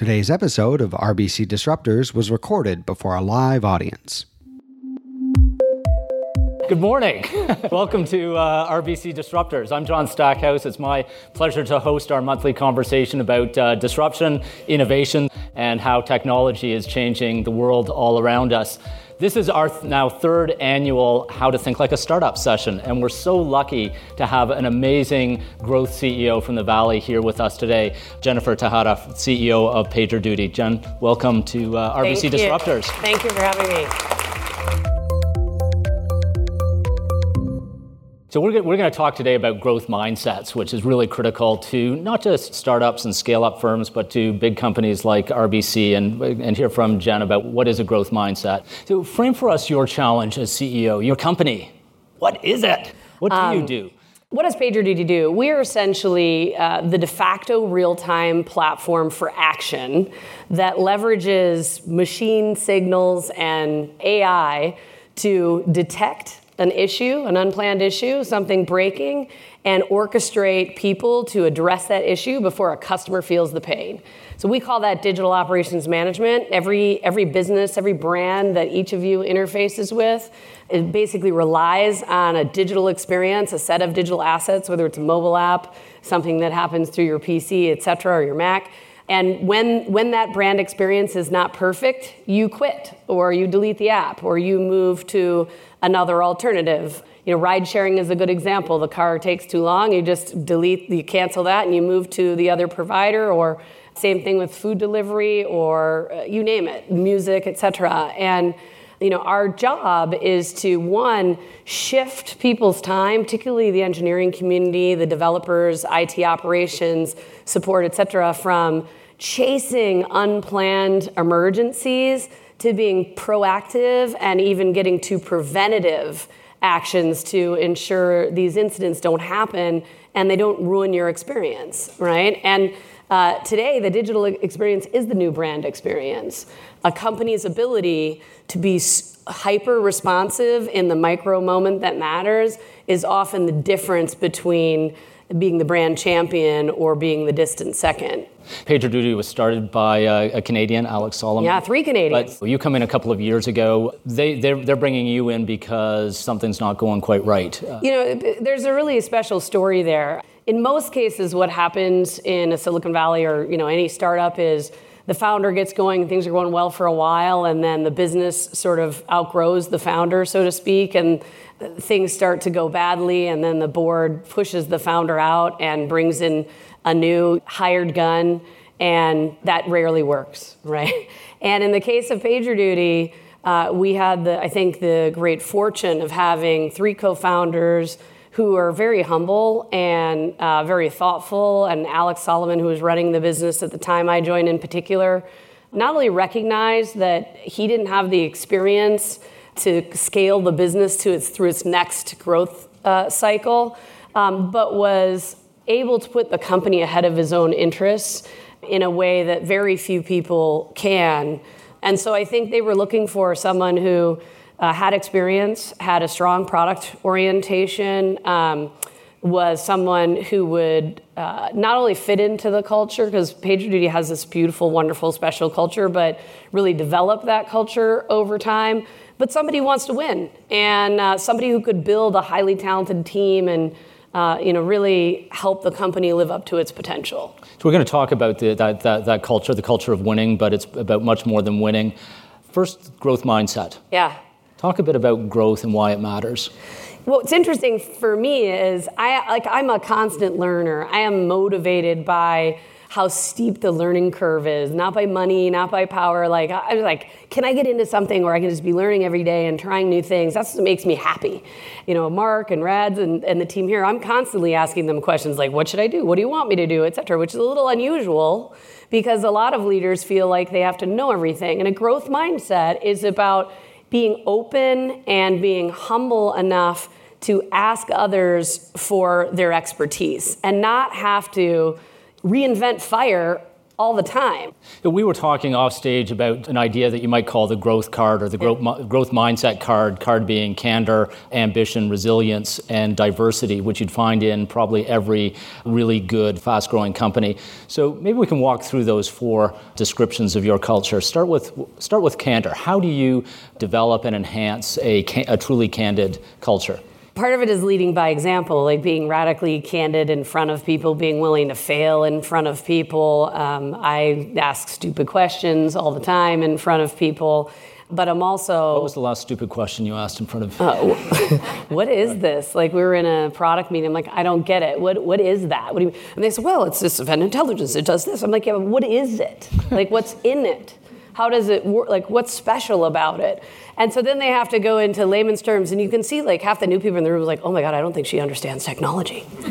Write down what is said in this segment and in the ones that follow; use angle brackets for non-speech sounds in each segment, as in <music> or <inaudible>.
Today's episode of RBC Disruptors was recorded before a live audience. Good morning. <laughs> Welcome to uh, RBC Disruptors. I'm John Stackhouse. It's my pleasure to host our monthly conversation about uh, disruption, innovation, and how technology is changing the world all around us. This is our th- now third annual How to Think Like a Startup session, and we're so lucky to have an amazing growth CEO from the Valley here with us today, Jennifer Tejada, CEO of PagerDuty. Jen, welcome to uh, RBC Thank Disruptors. You. Thank you for having me. So we're, we're going to talk today about growth mindsets, which is really critical to not just startups and scale-up firms, but to big companies like RBC, and, and hear from Jen about what is a growth mindset. So frame for us your challenge as CEO, your company. What is it? What do um, you do? What does PagerDuty do? We are essentially uh, the de facto real time platform for action that leverages machine signals and AI to detect an issue, an unplanned issue, something breaking, and orchestrate people to address that issue before a customer feels the pain. So we call that digital operations management. Every every business, every brand that each of you interfaces with, it basically relies on a digital experience, a set of digital assets, whether it's a mobile app, something that happens through your PC, et cetera, or your Mac. And when, when that brand experience is not perfect, you quit, or you delete the app, or you move to another alternative. You know, ride sharing is a good example. The car takes too long, you just delete, you cancel that, and you move to the other provider, or same thing with food delivery, or uh, you name it, music, etc. And you know, our job is to one shift people's time, particularly the engineering community, the developers, IT operations, support, et cetera, from chasing unplanned emergencies to being proactive and even getting to preventative actions to ensure these incidents don't happen and they don't ruin your experience, right? And uh, today, the digital experience is the new brand experience. A company's ability to be hyper responsive in the micro moment that matters is often the difference between being the brand champion or being the distant second. PagerDuty was started by uh, a Canadian, Alex Solomon. Yeah, three Canadians. But you come in a couple of years ago. They, they're, they're bringing you in because something's not going quite right. Uh, you know, there's a really special story there. In most cases, what happens in a Silicon Valley or you know any startup is the founder gets going, things are going well for a while, and then the business sort of outgrows the founder, so to speak, and things start to go badly, and then the board pushes the founder out and brings in a new hired gun, and that rarely works, <laughs> right? And in the case of PagerDuty, uh, we had the, I think, the great fortune of having three co-founders who are very humble and uh, very thoughtful. And Alex Solomon, who was running the business at the time I joined in particular, not only recognized that he didn't have the experience to scale the business to its through its next growth uh, cycle, um, but was able to put the company ahead of his own interests in a way that very few people can. And so I think they were looking for someone who uh, had experience, had a strong product orientation, um, was someone who would uh, not only fit into the culture, because PagerDuty has this beautiful, wonderful, special culture, but really develop that culture over time but somebody who wants to win and uh, somebody who could build a highly talented team and uh, you know, really help the company live up to its potential. So we're going to talk about the, that, that, that culture, the culture of winning, but it's about much more than winning. First, growth mindset. Yeah. Talk a bit about growth and why it matters. What's interesting for me is I like I'm a constant learner. I am motivated by how steep the learning curve is, not by money, not by power. Like, I was like, can I get into something where I can just be learning every day and trying new things? That's what makes me happy. You know, Mark and Rads and, and the team here, I'm constantly asking them questions like, what should I do? What do you want me to do? Et cetera, which is a little unusual because a lot of leaders feel like they have to know everything. And a growth mindset is about being open and being humble enough to ask others for their expertise and not have to reinvent fire all the time. We were talking off stage about an idea that you might call the growth card or the growth, yeah. growth mindset card, card being candor, ambition, resilience, and diversity, which you'd find in probably every really good, fast growing company. So maybe we can walk through those four descriptions of your culture. Start with, start with candor. How do you develop and enhance a, a truly candid culture? Part of it is leading by example, like being radically candid in front of people, being willing to fail in front of people. Um, I ask stupid questions all the time in front of people. But I'm also. What was the last stupid question you asked in front of? Uh, <laughs> what is this? Like we were in a product meeting. I'm like, I don't get it. What What is that? What do you? Mean? And they said, Well, it's this event intelligence. It does this. I'm like, Yeah, but what is it? Like, what's in it? How does it work? Like, what's special about it? And so then they have to go into layman's terms, and you can see like half the new people in the room was like, oh my God, I don't think she understands technology. <laughs> a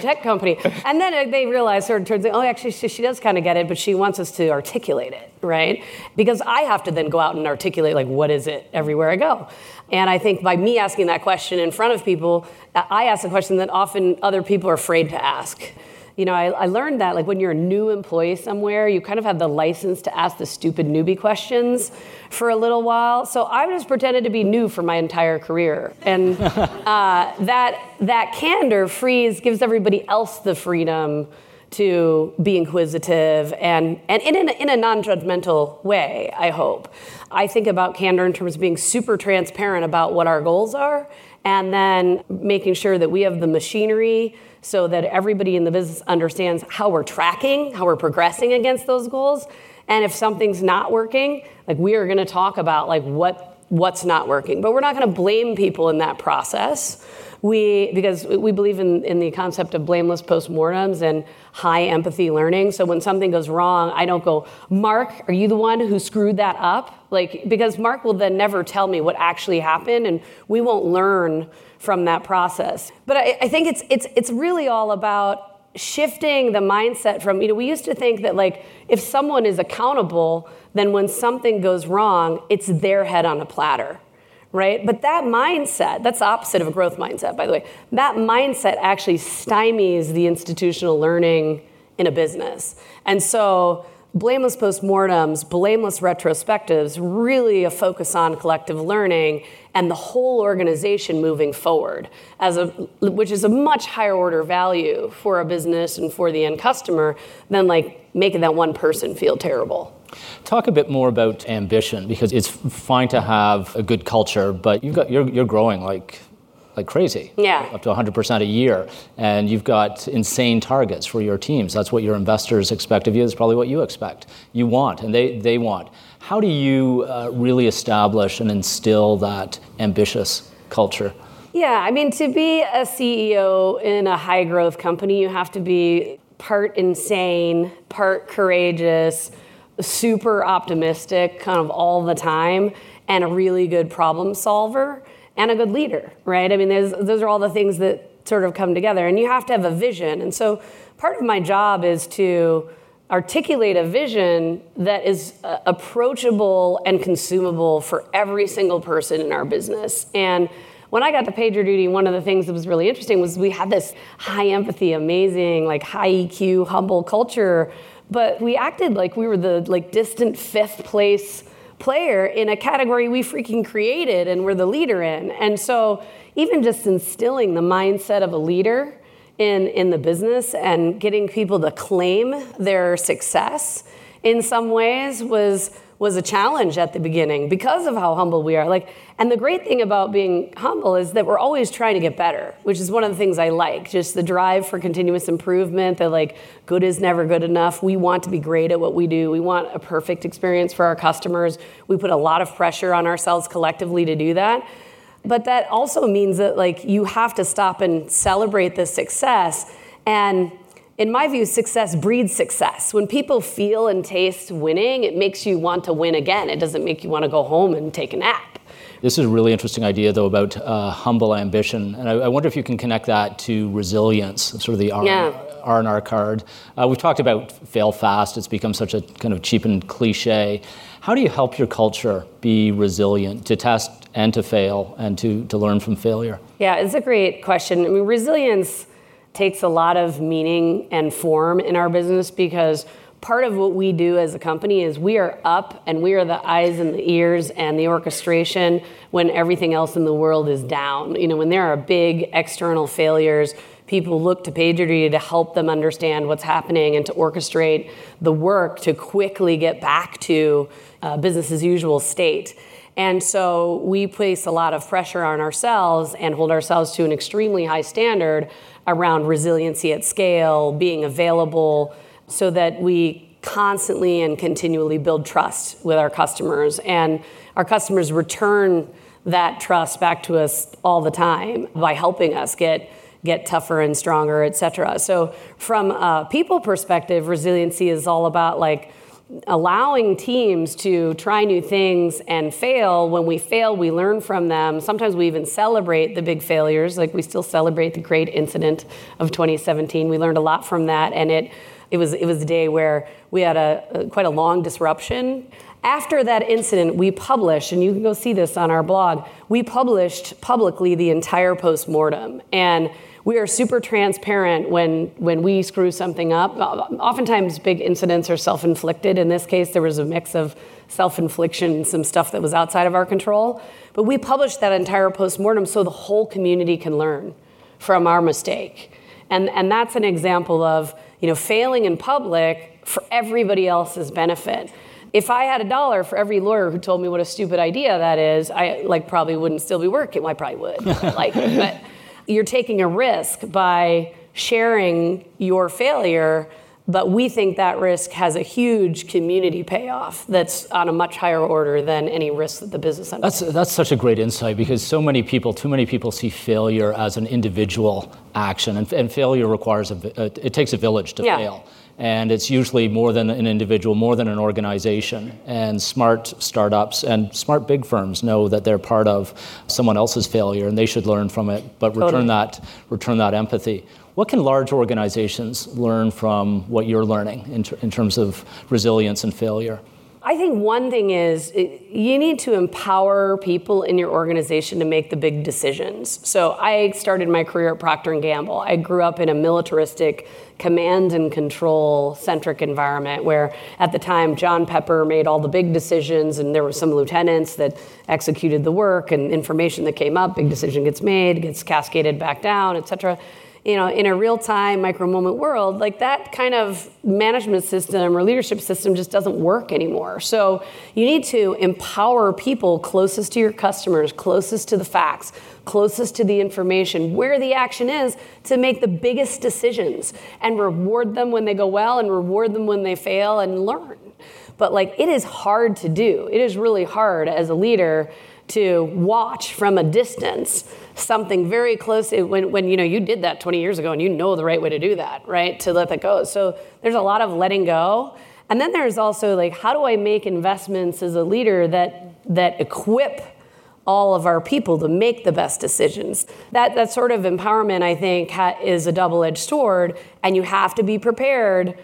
tech company. And then uh, they realize, sort of turns oh, actually, she, she does kind of get it, but she wants us to articulate it, right? Because I have to then go out and articulate, like, what is it everywhere I go? And I think by me asking that question in front of people, uh, I ask a question that often other people are afraid to ask you know, I, I, learned that like when you're a new employee somewhere, you kind of have the license to ask the stupid newbie questions for a little while. So I just pretended to be new for my entire career, and <laughs> uh, that that candor frees gives everybody else the freedom to be inquisitive and and in a, in a non-judgmental way. I hope. I think about candor in terms of being super transparent about what our goals are, and then making sure that we have the machinery so that everybody in the business understands how we're tracking, how we're progressing against those goals. And if something's not working, like we are going to talk about like what what's not working. But we're not going to blame people in that process. We because we believe in, in the concept of blameless postmortems and high empathy learning. So when something goes wrong, I don't go, Mark, are you the one who screwed that up? Like because Mark will then never tell me what actually happened and we won't learn from that process. But I, I think it's it's it's really all about shifting the mindset from you know we used to think that like if someone is accountable then when something goes wrong it's their head on a platter right? But that mindset that's the opposite of a growth mindset by the way. That mindset actually stymies the institutional learning in a business. And so blameless postmortems, blameless retrospectives, really a focus on collective learning and the whole organization moving forward, as a, which is a much higher order value for a business and for the end customer than like making that one person feel terrible. Talk a bit more about ambition because it's fine to have a good culture, but you've got you're, you're growing like like crazy. Yeah. Up to 100% a year. And you've got insane targets for your teams. That's what your investors expect of you. That's probably what you expect. You want, and they, they want. How do you uh, really establish and instill that ambitious culture? Yeah, I mean, to be a CEO in a high growth company, you have to be part insane, part courageous, super optimistic, kind of all the time, and a really good problem solver and a good leader, right? I mean, those are all the things that sort of come together, and you have to have a vision. And so, part of my job is to articulate a vision that is uh, approachable and consumable for every single person in our business. And when I got to PagerDuty, one of the things that was really interesting was we had this high empathy, amazing, like high EQ, humble culture, but we acted like we were the like distant fifth place player in a category we freaking created and we're the leader in. And so, even just instilling the mindset of a leader in, in the business and getting people to claim their success in some ways was was a challenge at the beginning because of how humble we are. Like, and the great thing about being humble is that we're always trying to get better, which is one of the things I like. Just the drive for continuous improvement. That like good is never good enough. We want to be great at what we do. We want a perfect experience for our customers. We put a lot of pressure on ourselves collectively to do that. But that also means that like you have to stop and celebrate the success and in my view, success breeds success. When people feel and taste winning, it makes you want to win again. It doesn't make you want to go home and take a nap. This is a really interesting idea, though, about uh, humble ambition. And I, I, wonder if you can connect that to resilience, sort of the R- yeah. R&R card. Uh, we've talked about fail fast. It's become such a kind of cheapened cliche. How do you help your culture be resilient to test and to fail and to, to learn from failure? Yeah, it's a great question. I mean, resilience takes a lot of meaning and form in our business because part of what we do as a company is we are up and we are the eyes and the ears and the orchestration when everything else in the world is down. You know, when there are big external failures, people look to PagerDuty to help them understand what's happening and to orchestrate the work to quickly get back to uh, business as usual state. And so we place a lot of pressure on ourselves and hold ourselves to an extremely high standard around resiliency at scale, being available, so that we constantly and continually build trust with our customers. And our customers return that trust back to us all the time by helping us get get tougher and stronger, et cetera. So from a people perspective, resiliency is all about like allowing teams to try new things and fail. When we fail, we learn from them. Sometimes we even celebrate the big failures, like we still celebrate the great incident of 2017. We learned a lot from that, and it it was it was a day where we had a, a quite a long disruption. After that incident, we published, and you can go see this on our blog. We published publicly the entire post-mortem and we are super transparent when when we screw something up. Oftentimes, big incidents are self-inflicted. In this case, there was a mix of self-infliction, some stuff that was outside of our control. But we published that entire postmortem so the whole community can learn from our mistake, and and that's an example of you know failing in public for everybody else's benefit if I had a dollar for every lawyer who told me what a stupid idea that is, I like probably wouldn't still be working. Well, I probably would, <laughs> like, but you're taking a risk by sharing your failure but we think that risk has a huge community payoff that's on a much higher order than any risk that the business undertakes. That's, that's such a great insight because so many people, too many people see failure as an individual action, and, and failure requires, a, it takes a village to yeah. fail and it's usually more than an individual, more than an organization. And smart startups and smart big firms know that they're part of someone else's failure, and they should learn from it, but return totally. that return that empathy. What can large organizations learn from what you're learning in, ter- in terms of resilience and failure? I think one thing is you need to empower people in your organization to make the big decisions. So I started my career at Procter and Gamble. I grew up in a militaristic command and control centric environment where at the time John Pepper made all the big decisions and there were some lieutenants that executed the work and information that came up, big decision gets made, gets cascaded back down, et cetera you know, in a real-time micro-moment world, like that kind of management system or leadership system just doesn't work anymore. So you need to empower people closest to your customers, closest to the facts, closest to the information, where the action is to make the biggest decisions and reward them when they go well and reward them when they fail and learn. But like it is hard to do. It is really hard as a leader to watch from a distance something very close. When, when you know you did that 20 years ago and you know the right way to do that right to let that go. So there's a lot of letting go. And then there's also like how do i make investments as a leader that that equip all of our people to make the best decisions? That that sort of empowerment i think ha- is a double-edged sword and you have to be prepared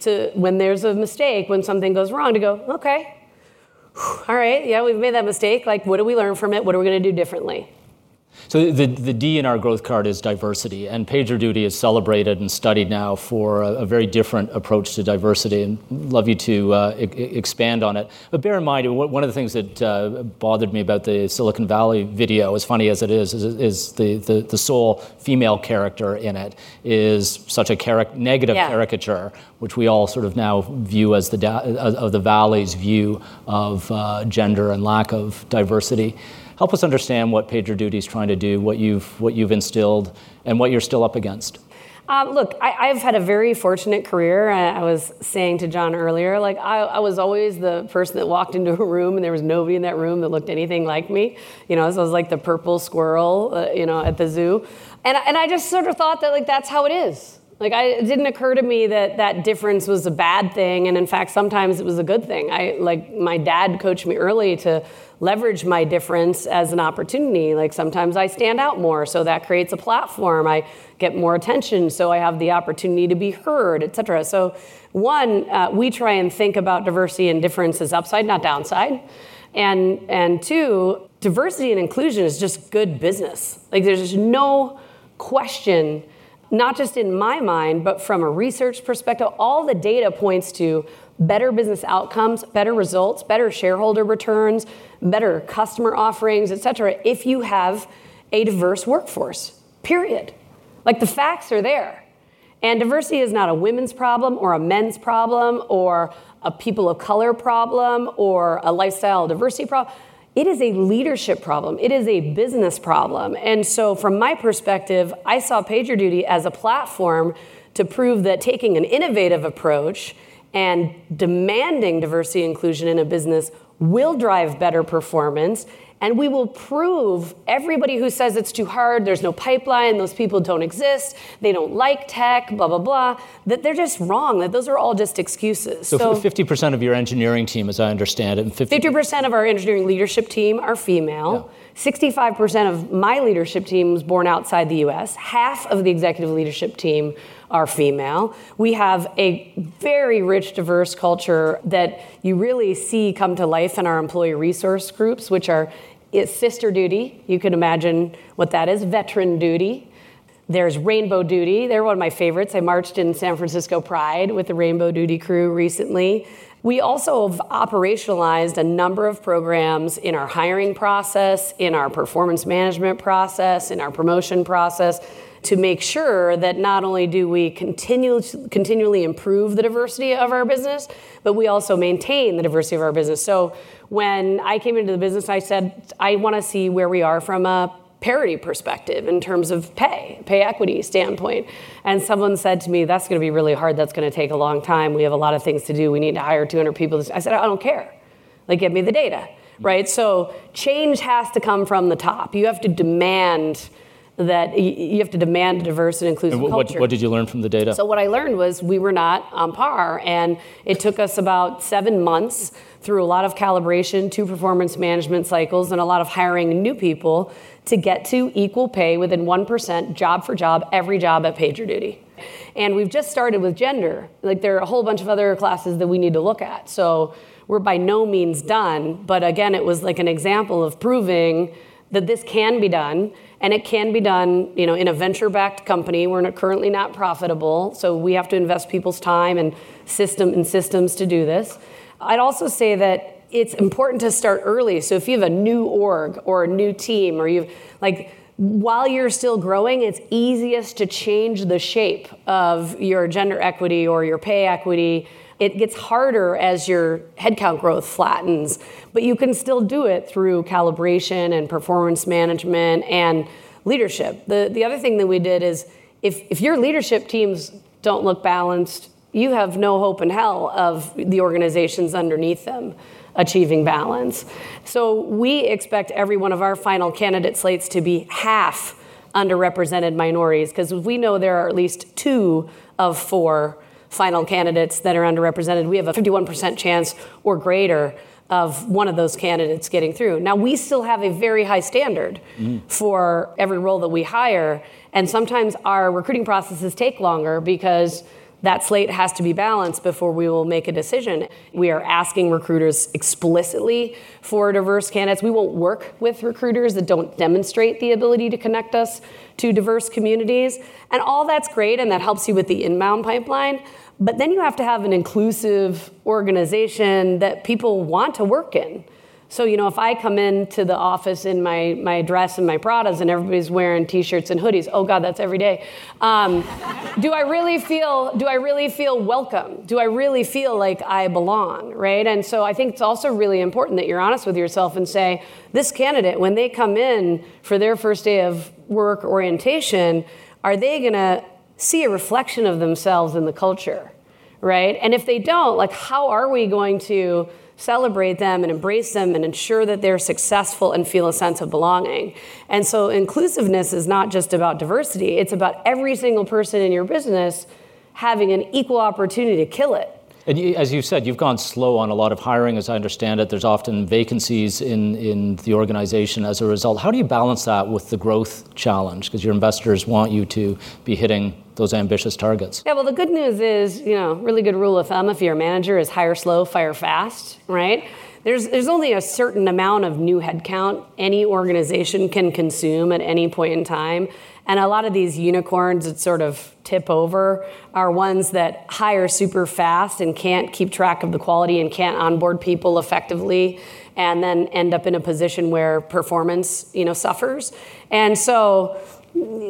to when there's a mistake when something goes wrong to go okay <sighs> all right yeah we've made that mistake. Like what do we learn from it? What are we going to do differently so the, the D in our growth card is diversity, and PagerDuty is celebrated and studied now for a, a very different approach to diversity, and love you to uh, I- expand on it. But bear in mind, one of the things that uh, bothered me about the Silicon Valley video, as funny as it is, is, is the, the, the, sole female character in it is such a char- negative yeah. caricature, which we all sort of now view as the, da- of the Valley's view of uh, gender and lack of diversity. Help us understand what PagerDuty is trying to do, what you've, what you've instilled, and what you're still up against. Um, look, I, have had a very fortunate career. I was saying to John earlier, like I, I, was always the person that walked into a room and there was nobody in that room that looked anything like me. You know, so I was like the purple squirrel, uh, you know, at the zoo. And, and I just sort of thought that like that's how it is. Like I, it didn't occur to me that that difference was a bad thing, and in fact, sometimes it was a good thing. I like my dad coached me early to leverage my difference as an opportunity. Like sometimes I stand out more, so that creates a platform. I get more attention, so I have the opportunity to be heard, et cetera. So, one, uh, we try and think about diversity and difference as upside, not downside. And, and two, diversity and inclusion is just good business. Like there's no question not just in my mind, but from a research perspective, all the data points to better business outcomes, better results, better shareholder returns, better customer offerings, et cetera, if you have a diverse workforce, period. Like the facts are there. And diversity is not a women's problem or a men's problem or a people of color problem or a lifestyle diversity problem. It is a leadership problem. It is a business problem. And so, from my perspective, I saw PagerDuty as a platform to prove that taking an innovative approach and demanding diversity inclusion in a business will drive better performance and we will prove everybody who says it's too hard, there's no pipeline, those people don't exist, they don't like tech, blah, blah, blah, that they're just wrong, that those are all just excuses. So, so 50% of your engineering team, as I understand it, and 50- 50% of our engineering leadership team are female. Yeah. 65% of my leadership team was born outside the US. Half of the executive leadership team are female. We have a very rich, diverse culture that you really see come to life in our employee resource groups, which are it's sister duty. You can imagine what that is. Veteran duty. There's Rainbow Duty. They're one of my favorites. I marched in San Francisco Pride with the Rainbow Duty crew recently. We also have operationalized a number of programs in our hiring process, in our performance management process, in our promotion process to make sure that not only do we continue, continually improve the diversity of our business, but we also maintain the diversity of our business. So when I came into the business, I said, I want to see where we are from a parity perspective in terms of pay, pay equity standpoint. And someone said to me, That's going to be really hard. That's going to take a long time. We have a lot of things to do. We need to hire 200 people. I said, I don't care. Like, give me the data, right? So change has to come from the top. You have to demand that you have to demand a diverse and inclusive and what, culture. What did you learn from the data? So what I learned was we were not on par, and it took us about seven months through a lot of calibration, two performance management cycles, and a lot of hiring new people to get to equal pay within 1% job for job, every job at PagerDuty. And we've just started with gender. Like there are a whole bunch of other classes that we need to look at. So we're by no means done, but again, it was like an example of proving that this can be done and it can be done you know in a venture backed company. We're currently not profitable so we have to invest people's time and system and systems to do this. I'd also say that it's important to start early. So if you have a new org or a new team or you've like while you're still growing, it's easiest to change the shape of your gender equity or your pay equity it gets harder as your headcount growth flattens, but you can still do it through calibration and performance management and leadership. The, the other thing that we did is if, if your leadership teams don't look balanced, you have no hope in hell of the organizations underneath them achieving balance. So we expect every one of our final candidate slates to be half underrepresented minorities because we know there are at least two of four final candidates that are underrepresented, we have a 51% chance or greater of one of those candidates getting through. Now, we still have a very high standard mm. for every role that we hire, and sometimes our recruiting processes take longer because that slate has to be balanced before we will make a decision. We are asking recruiters explicitly for diverse candidates. We won't work with recruiters that don't demonstrate the ability to connect us to diverse communities. And all that's great, and that helps you with the inbound pipeline. But then you have to have an inclusive organization that people want to work in. So, you know, if I come into the office in my, my dress and my Pradas and everybody's wearing t-shirts and hoodies, oh God, that's every day. Um, do I really feel, do I really feel welcome? Do I really feel like I belong, right? And so I think it's also really important that you're honest with yourself and say, this candidate, when they come in for their first day of work orientation, are they gonna see a reflection of themselves in the culture, right? And if they don't, like, how are we going to celebrate them and embrace them and ensure that they're successful and feel a sense of belonging? And so, inclusiveness is not just about diversity, it's about every single person in your business having an equal opportunity to kill it and as you said, you've gone slow on a lot of hiring, as I understand it. There's often vacancies in, in the organization as a result. How do you balance that with the growth challenge? Because your investors want you to be hitting those ambitious targets. Yeah, well, the good news is, you know, really good rule of thumb if you're a manager is hire slow, fire fast, right? there's, there's only a certain amount of new headcount any organization can consume at any point in time. And a lot of these unicorns that sort of tip over are ones that hire super fast and can't keep track of the quality and can't onboard people effectively and then end up in a position where performance you know suffers. And so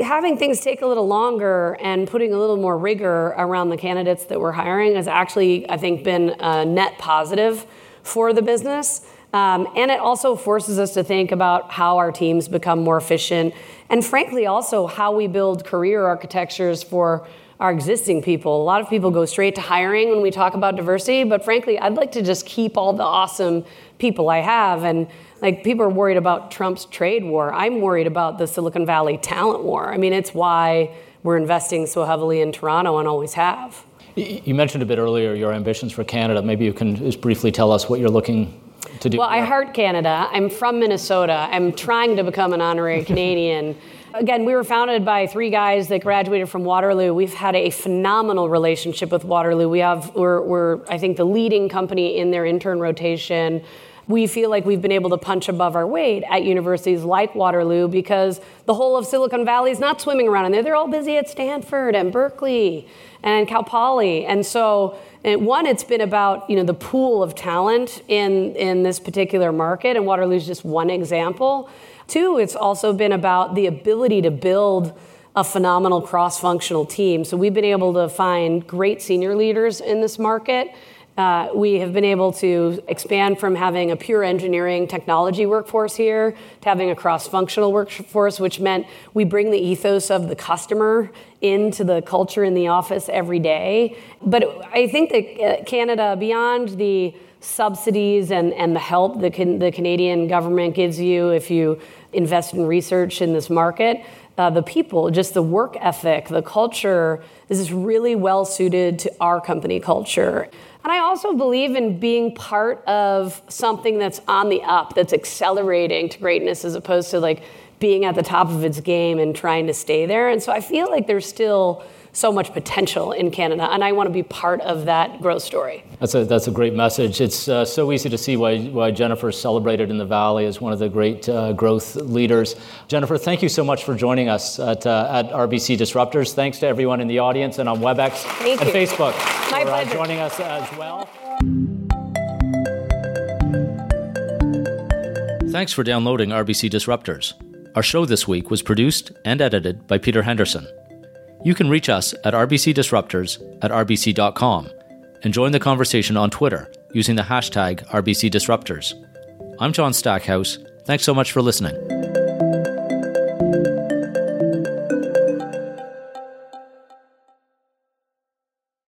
having things take a little longer and putting a little more rigor around the candidates that we're hiring has actually, I think, been a net positive for the business. Um, and it also forces us to think about how our teams become more efficient, and frankly, also how we build career architectures for our existing people. A lot of people go straight to hiring when we talk about diversity, but frankly, I'd like to just keep all the awesome people I have. And like people are worried about Trump's trade war. I'm worried about the Silicon Valley talent war. I mean, it's why we're investing so heavily in Toronto and always have. You mentioned a bit earlier your ambitions for Canada. Maybe you can just briefly tell us what you're looking to do. Well, I heart Canada. I'm from Minnesota. I'm trying to become an honorary <laughs> Canadian. Again, we were founded by three guys that graduated from Waterloo. We've had a phenomenal relationship with Waterloo. We have, we're, we're I think, the leading company in their intern rotation we feel like we've been able to punch above our weight at universities like Waterloo because the whole of Silicon Valley is not swimming around in there. They're all busy at Stanford and Berkeley and Cal Poly. And so, one, it's been about you know the pool of talent in in this particular market, and Waterloo is just one example. Two, it's also been about the ability to build a phenomenal cross-functional team. So we've been able to find great senior leaders in this market uh, we have been able to expand from having a pure engineering technology workforce here to having a cross functional workforce, which meant we bring the ethos of the customer into the culture in the office every day. But I think that uh, Canada, beyond the subsidies and, and the help that can, the Canadian government gives you if you invest in research in this market, uh, the people, just the work ethic, the culture, this is really well suited to our company culture. And I also believe in being part of something that's on the up, that's accelerating to greatness as opposed to like being at the top of its game and trying to stay there. And so I feel like there's still so much potential in Canada, and I want to be part of that growth story. That's a, that's a great message. It's uh, so easy to see why, why Jennifer is celebrated in the Valley as one of the great uh, growth leaders. Jennifer, thank you so much for joining us at, uh, at RBC Disruptors. Thanks to everyone in the audience and on WebEx thank and you. Facebook My for uh, joining us as well. Thanks for downloading RBC Disruptors. Our show this week was produced and edited by Peter Henderson. You can reach us at RBC Disruptors at rbc.com and join the conversation on Twitter using the hashtag RBC Disruptors. I'm John Stackhouse. Thanks so much for listening.